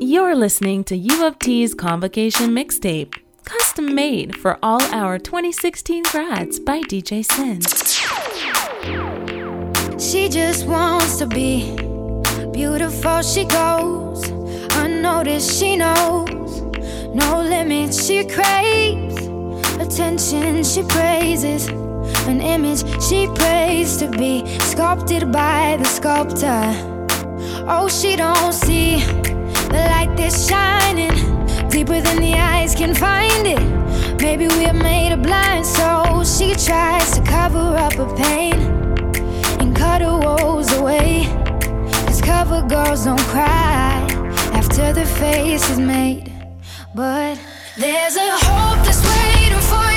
You're listening to U of T's Convocation Mixtape, custom made for all our 2016 grads by DJ Sin. She just wants to be beautiful, she goes unnoticed, she knows no limits, she craves attention, she praises an image she prays to be sculpted by the sculptor. Oh, she don't see the light is shining deeper than the eyes can find it. Maybe we are made of blind souls. She tries to cover up her pain and cut her woes away. Cause cover girls don't cry after their face is made. But there's a hope that's waiting for.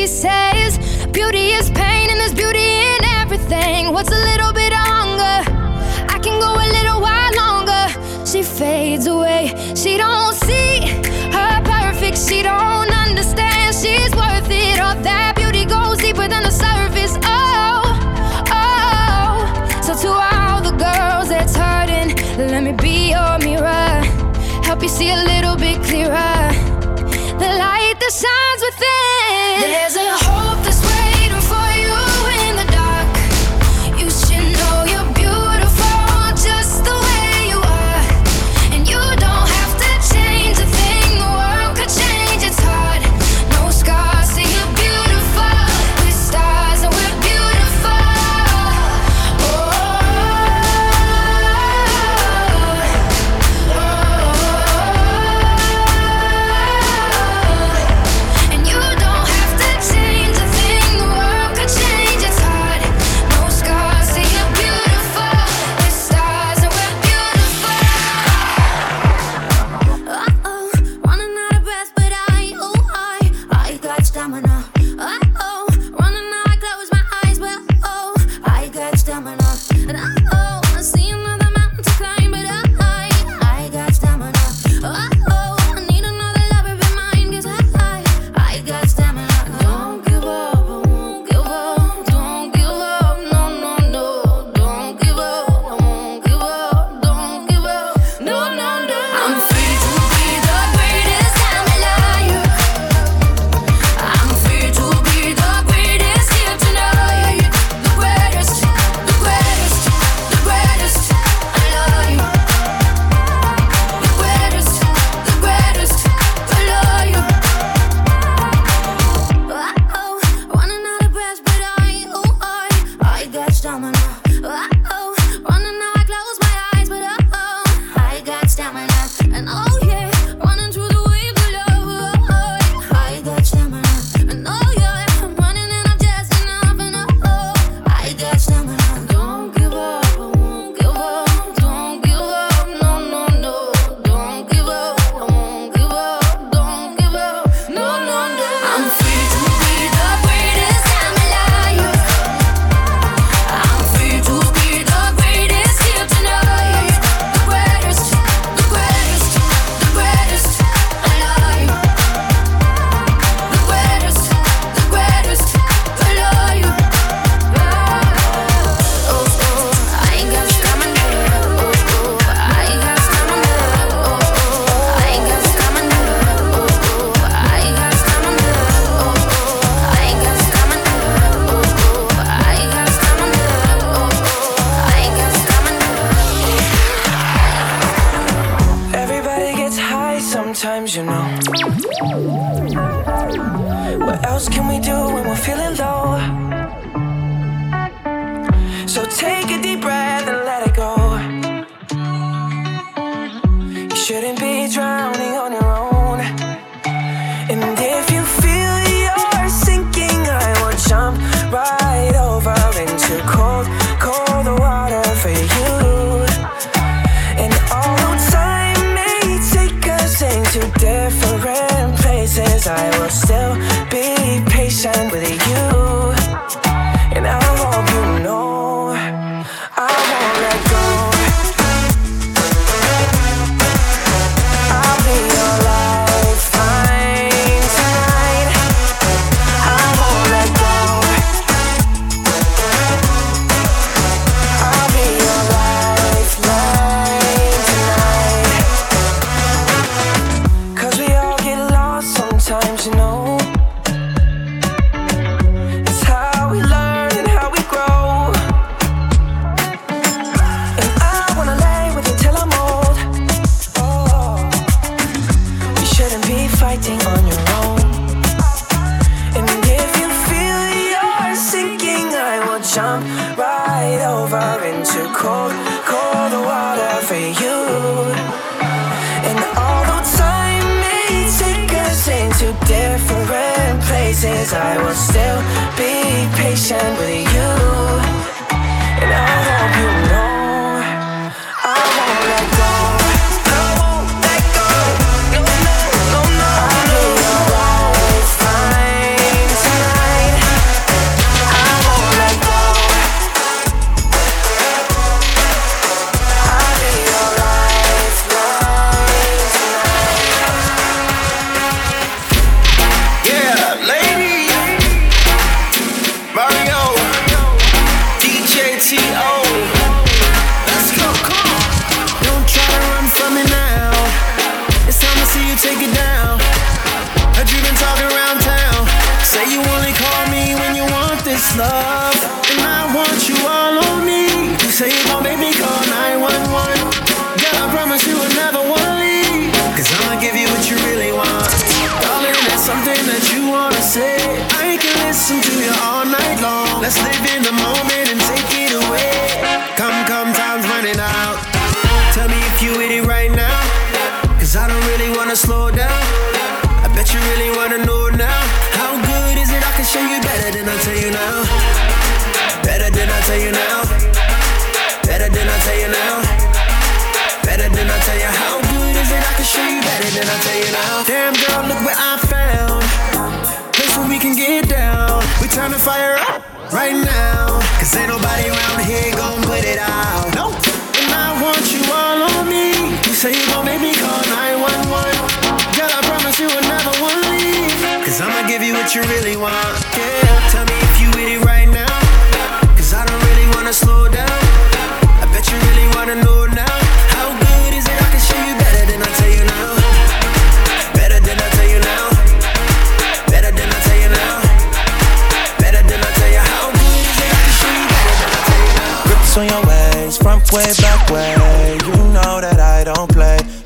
he says beauty is pain and there's beauty in everything. What's a little bit of hunger? I can go a little while longer. She fades away. She don't There's a.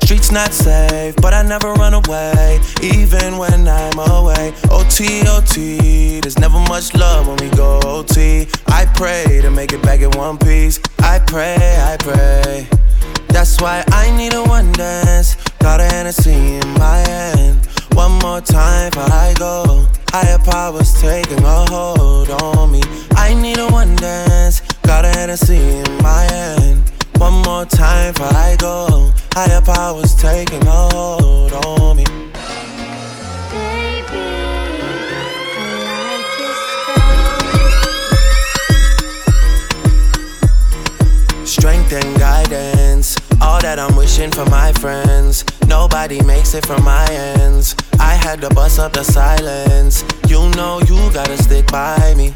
Streets not safe, but I never run away, even when I'm away. O T O T. There's never much love when we go O T. I I pray to make it back in one piece. I pray, I pray. That's why I need a one dance. Got a Hennessy in my hand. One more time before I go. Higher powers taking a hold on me. I need a one dance. Got a Hennessy in my hand. One more time before I go. Higher powers taking hold on me. strength and guidance. All that I'm wishing for my friends. Nobody makes it from my ends. I had to bust up the silence. You know you gotta stick by me.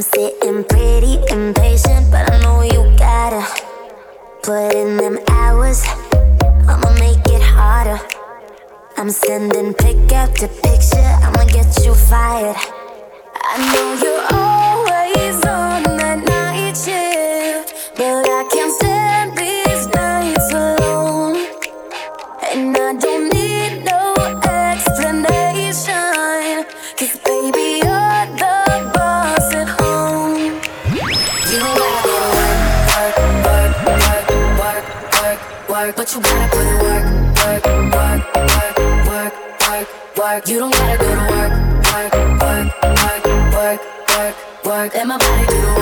I'm sitting pretty impatient, but I know you gotta put in them hours. I'ma make it harder. I'm sending pick up to picture, I'ma get you fired. I know you're always. work, but you gotta put in work, work, work, work, work, work, work. You don't gotta go to work, work, work, work, work, work, work. Let my body do the work.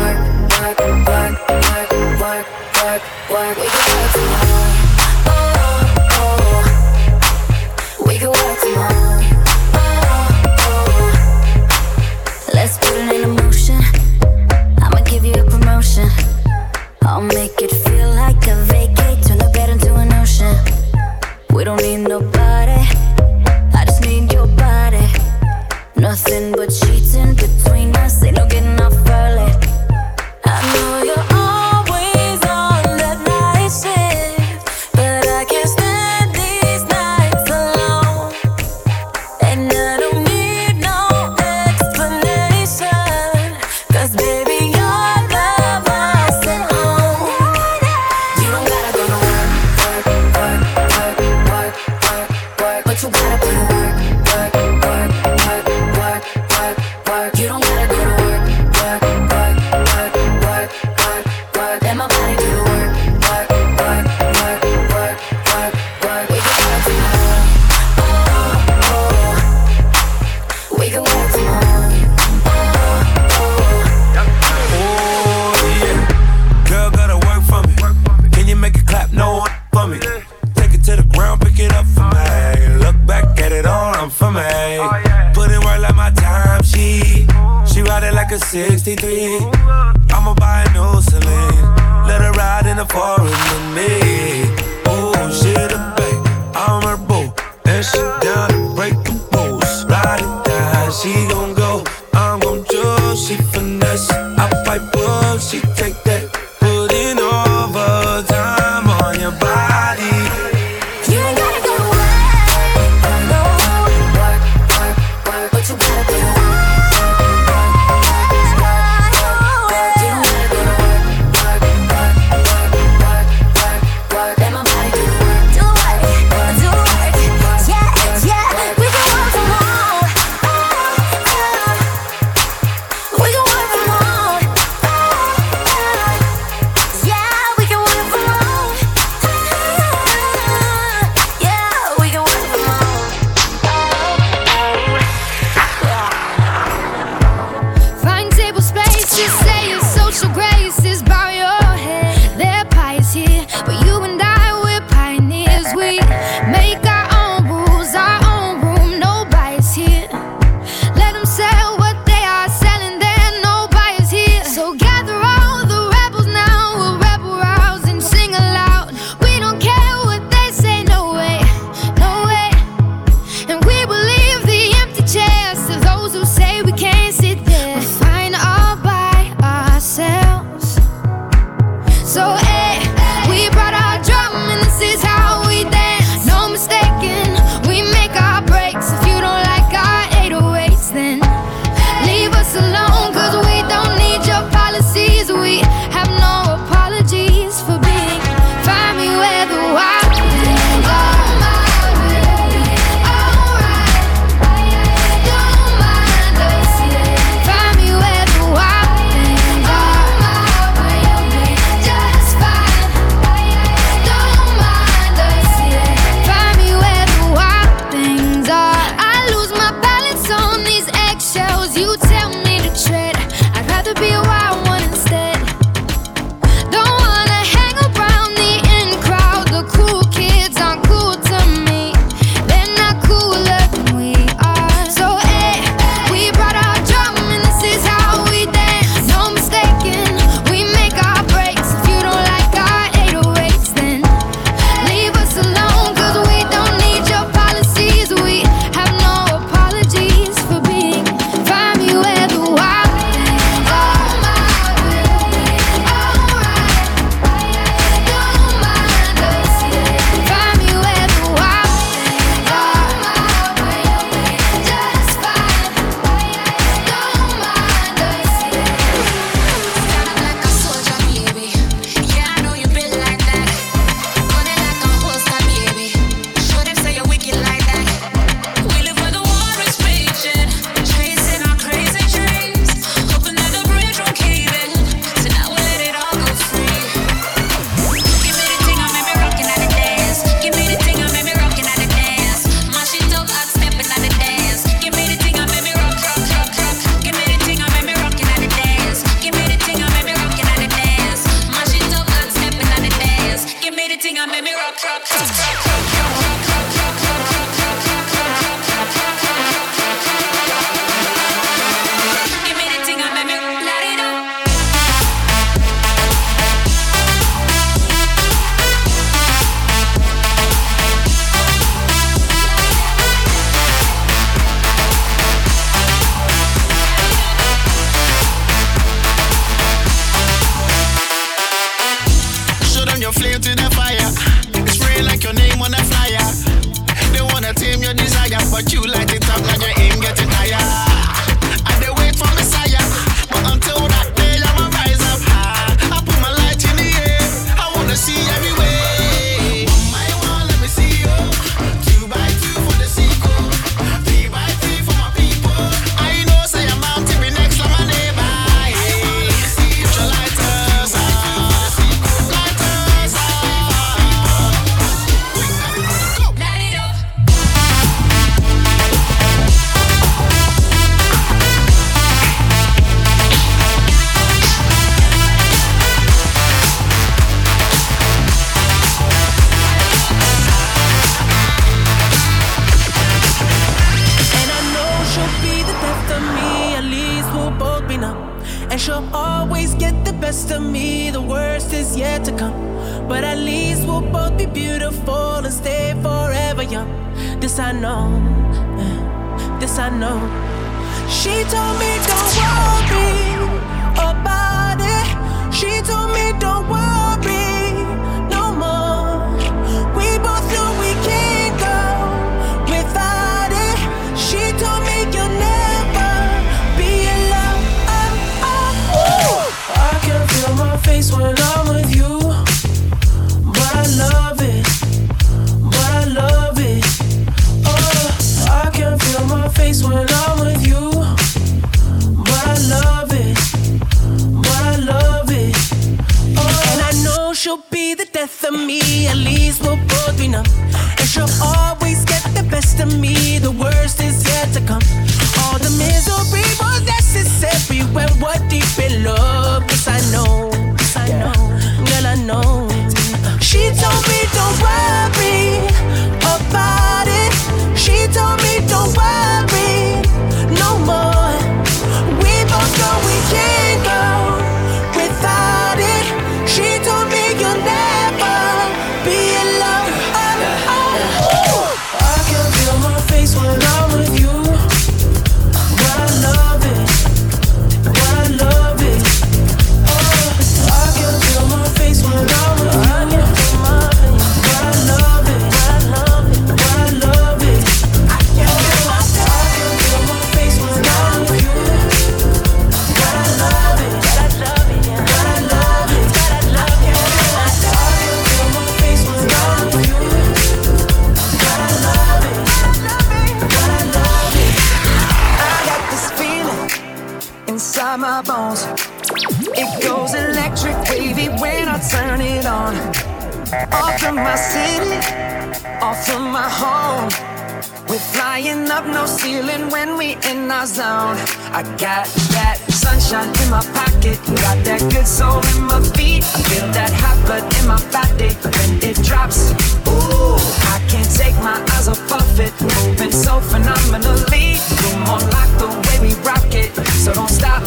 flying up no ceiling when we in our zone. I got that sunshine in my pocket, got that good soul in my feet. I feel that hot blood in my body when it drops. Ooh, I can't take my eyes off of it, moving so phenomenally. Come on, like the way we rock it, so don't stop.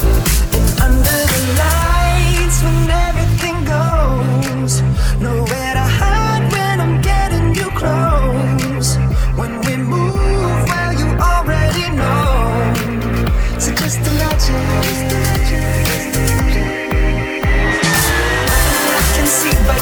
And under the lights when everything goes nowhere to hide.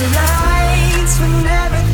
the lights whenever.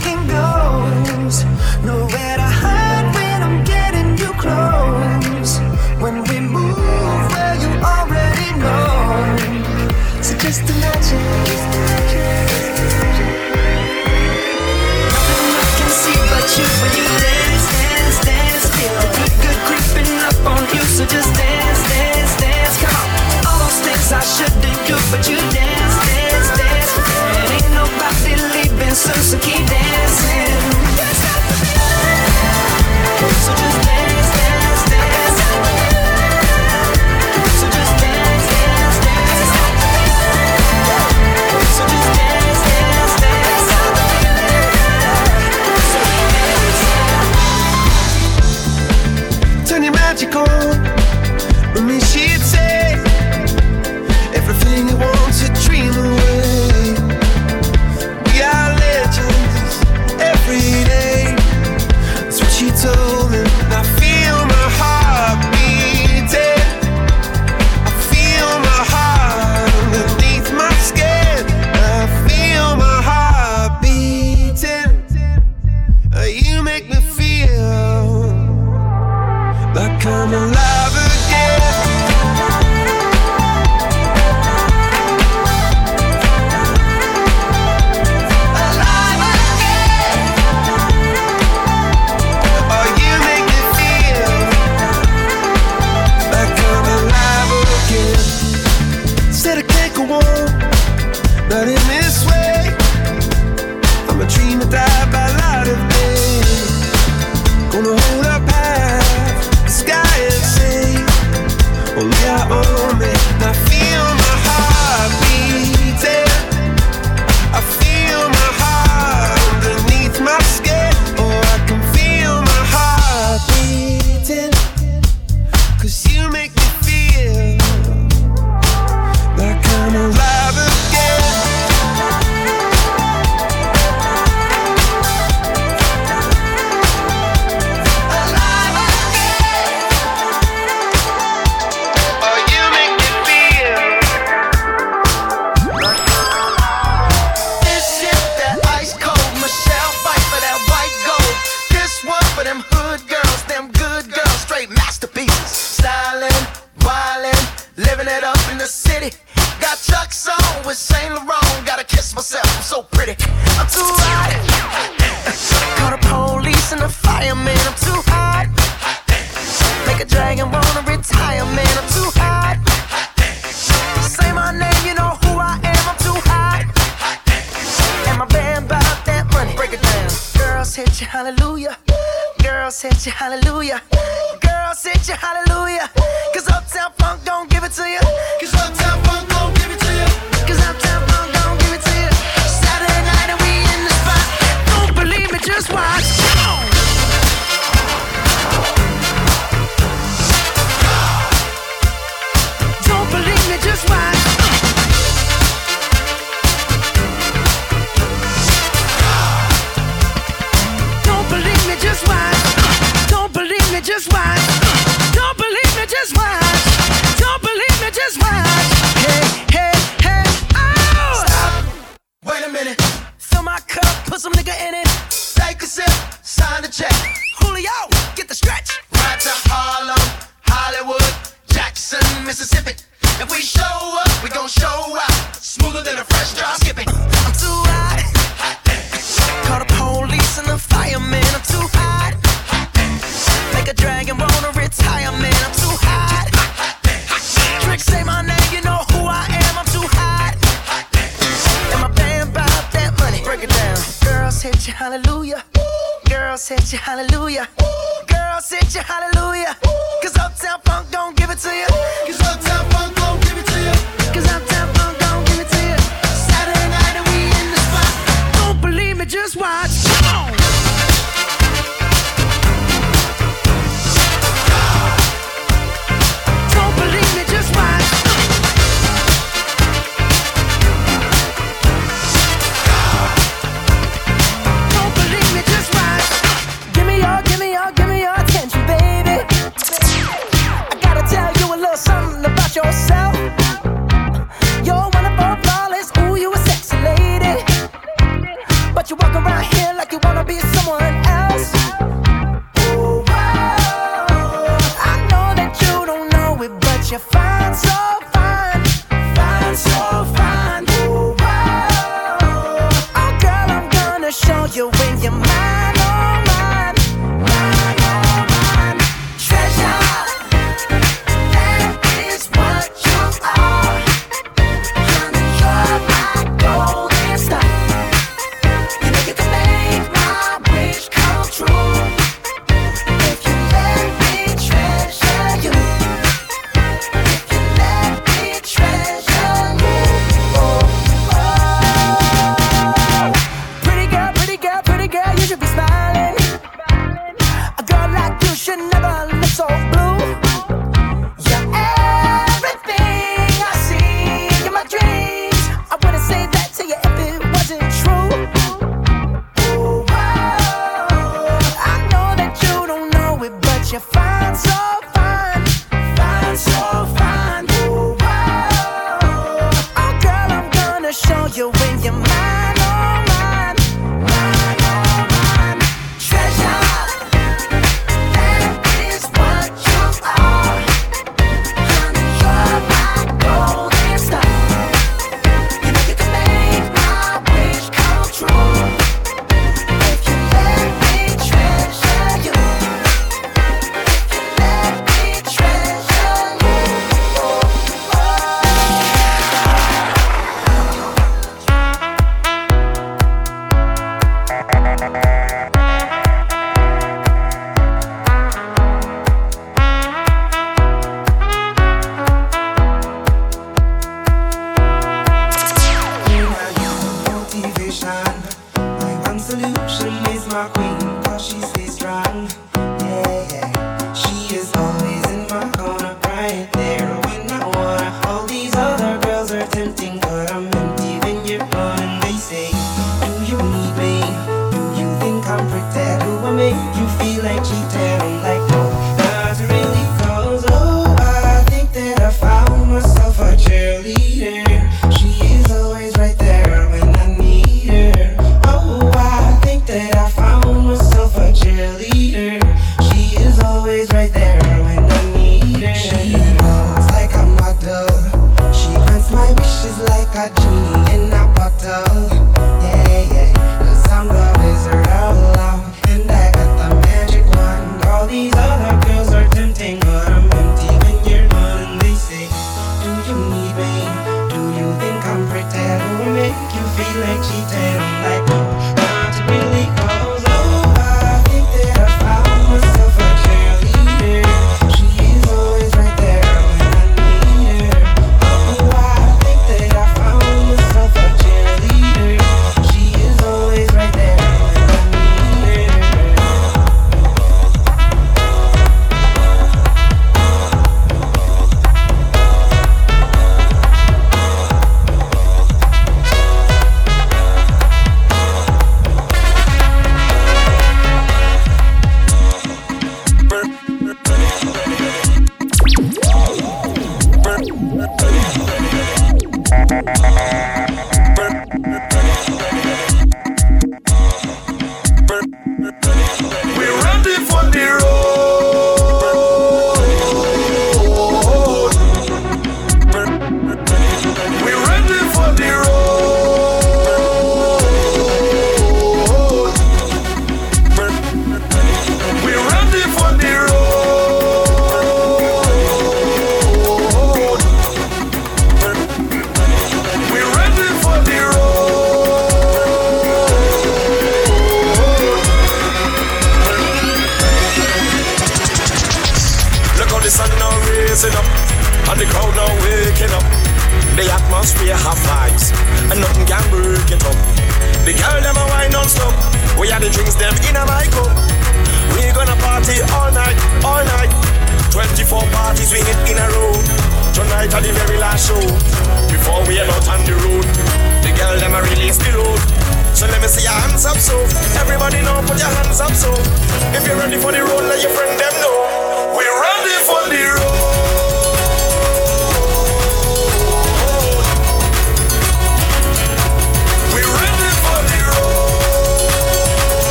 Bye.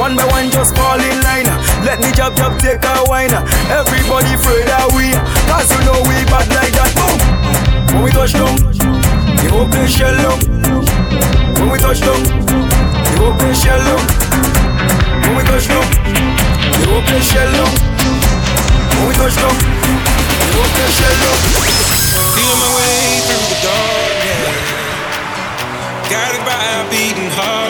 One by one, just fall in line. Uh. Let the job job take a whine. Uh. Everybody afraid that we, uh. cause you know we bad like that. Boom! When we touch down, the open place shell down. When we touch down, the open place shell down. When we touch down, the open place shell down. When we touch down, the open place shell down. Feel my way through the dark, yeah. Guided by a beating heart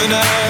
listener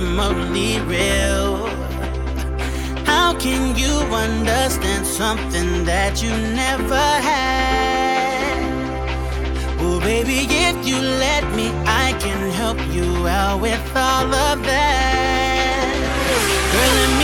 Remotely real. How can you understand something that you never had? Oh, baby, if you let me, I can help you out with all of that. Girl,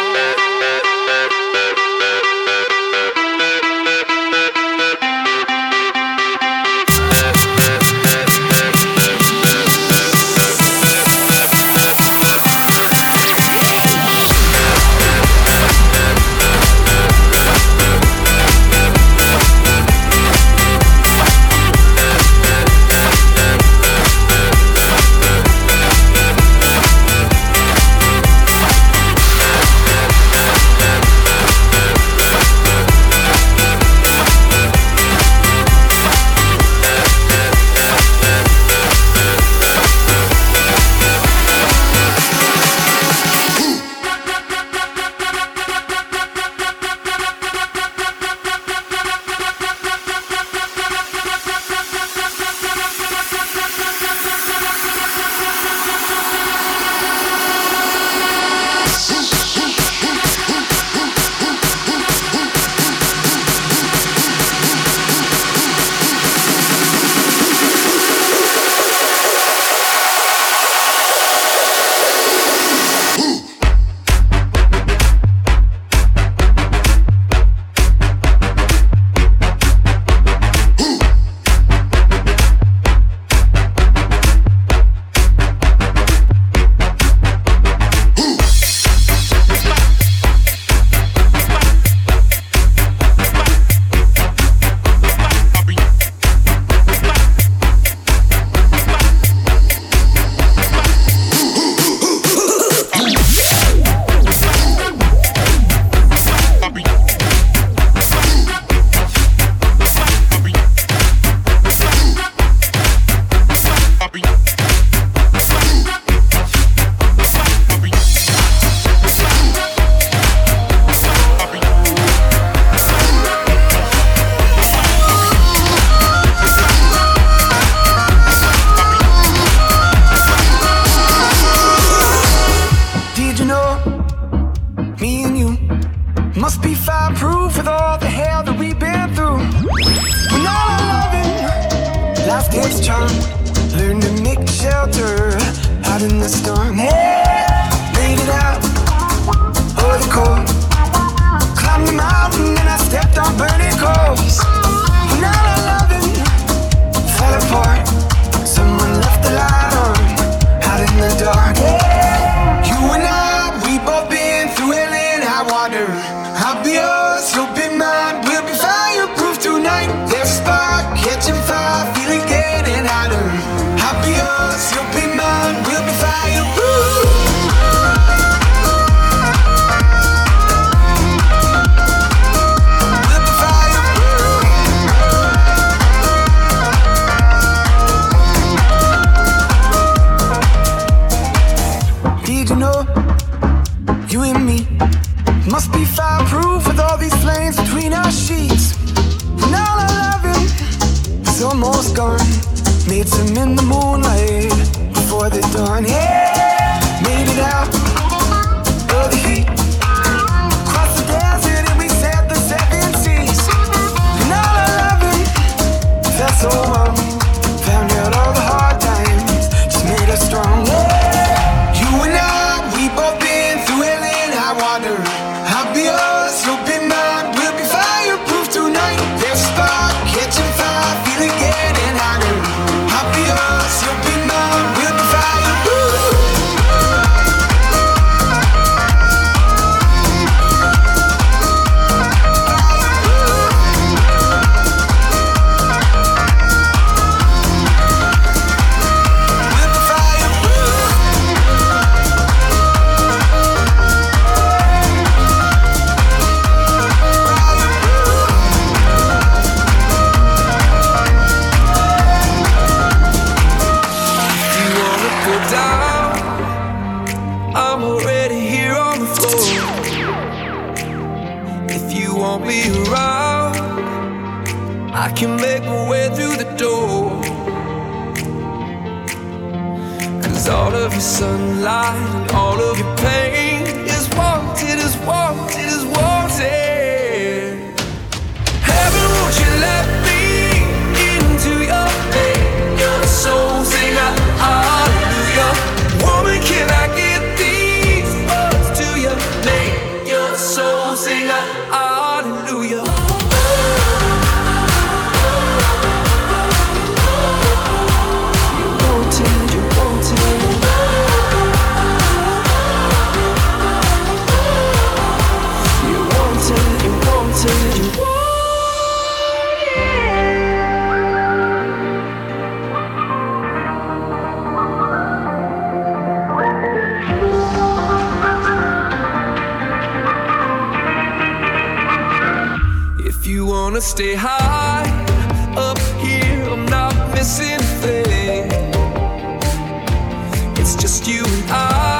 you wanna stay high up here, I'm not missing a thing. It's just you and I.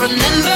remember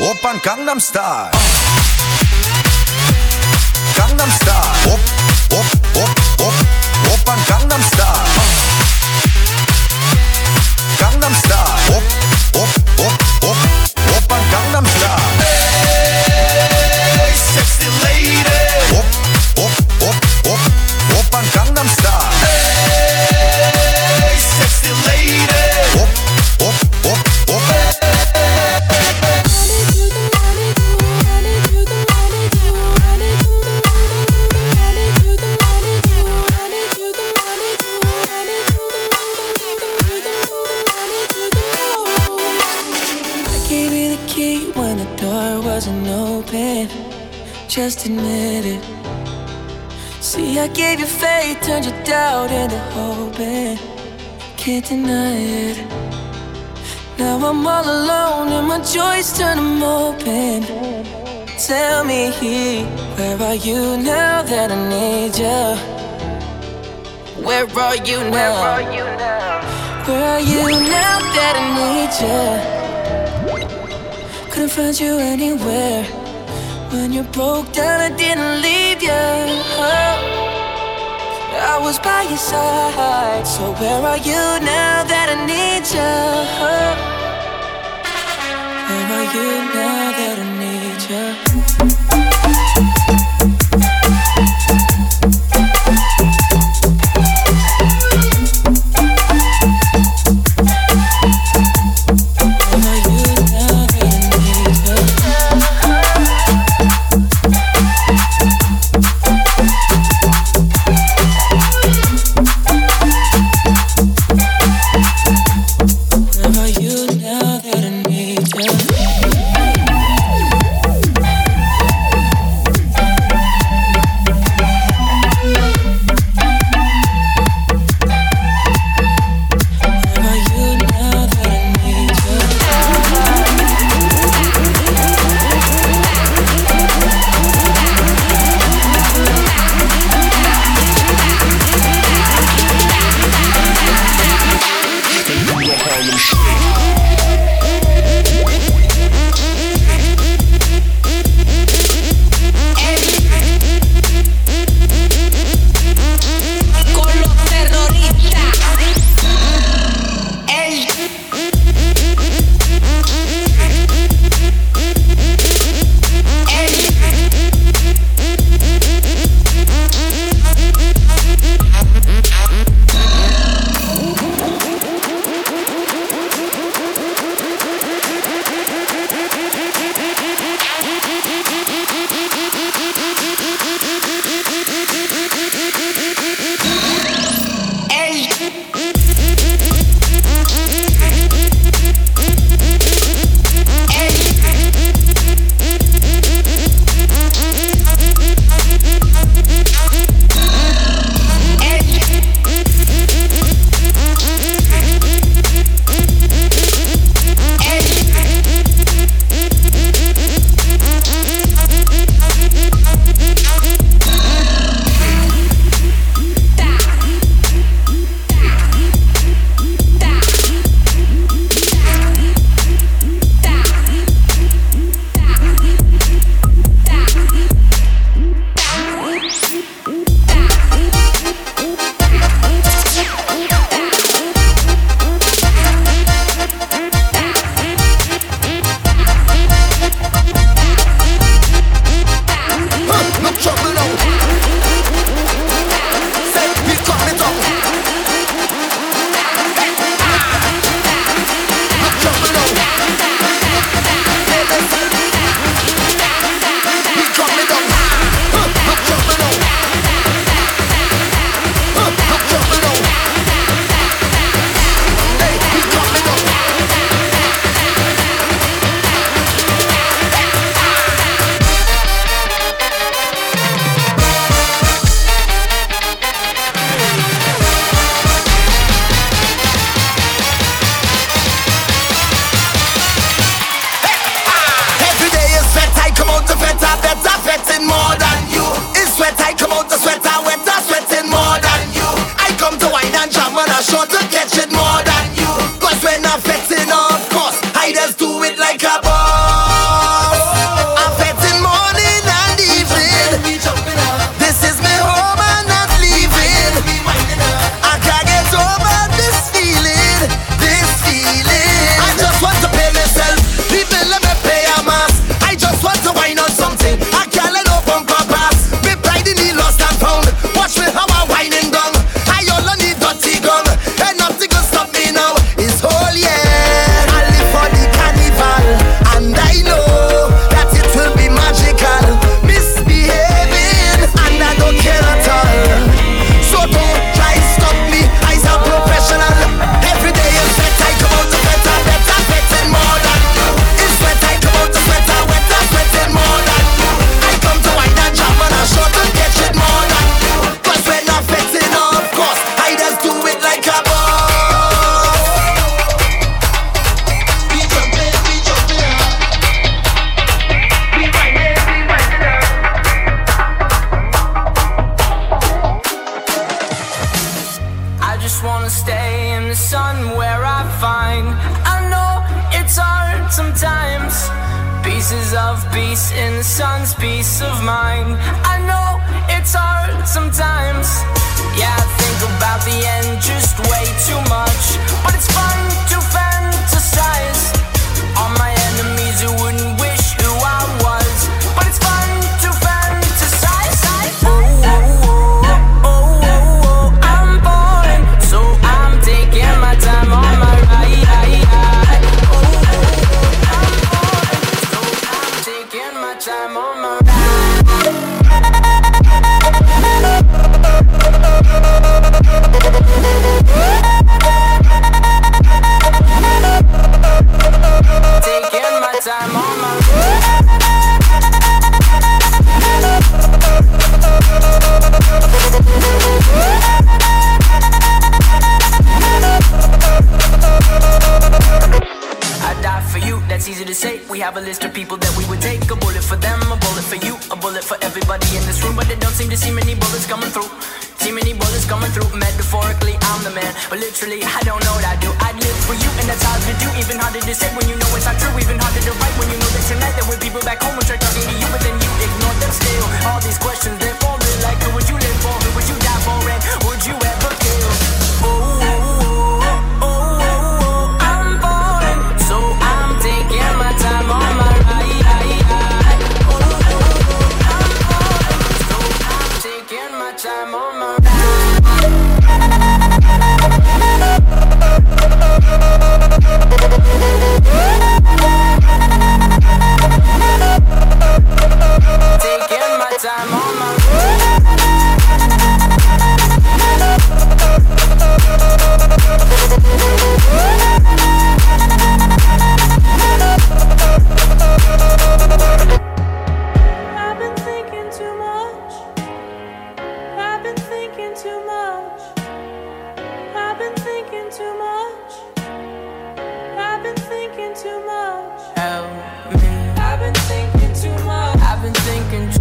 Oppan Gangnam Style. Gangnam Style. Op, op, op, op. Gangnam Style. can't deny it. Now I'm all alone and my joys turn them open. Tell me, where are you now that I need you? Where are you now? Where are you now, where are you now that I need you? Couldn't find you anywhere. When you broke down, I didn't leave you. Oh. I was by your side. So where are you now that I need you? Where are you now?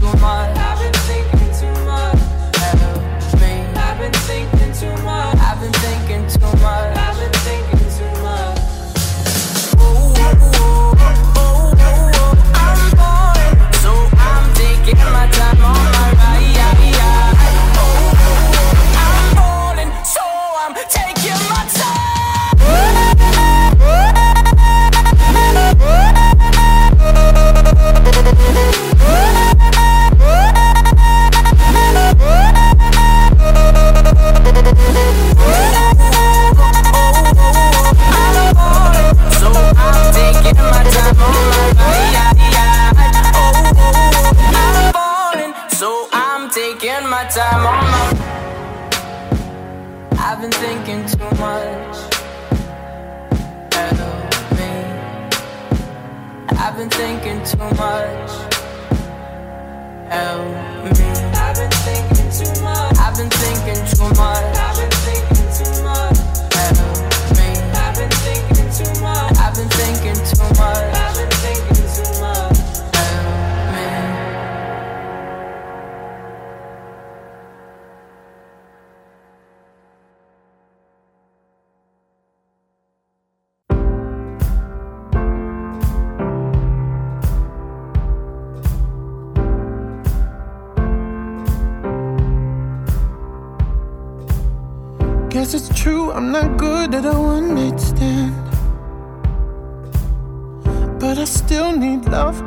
on my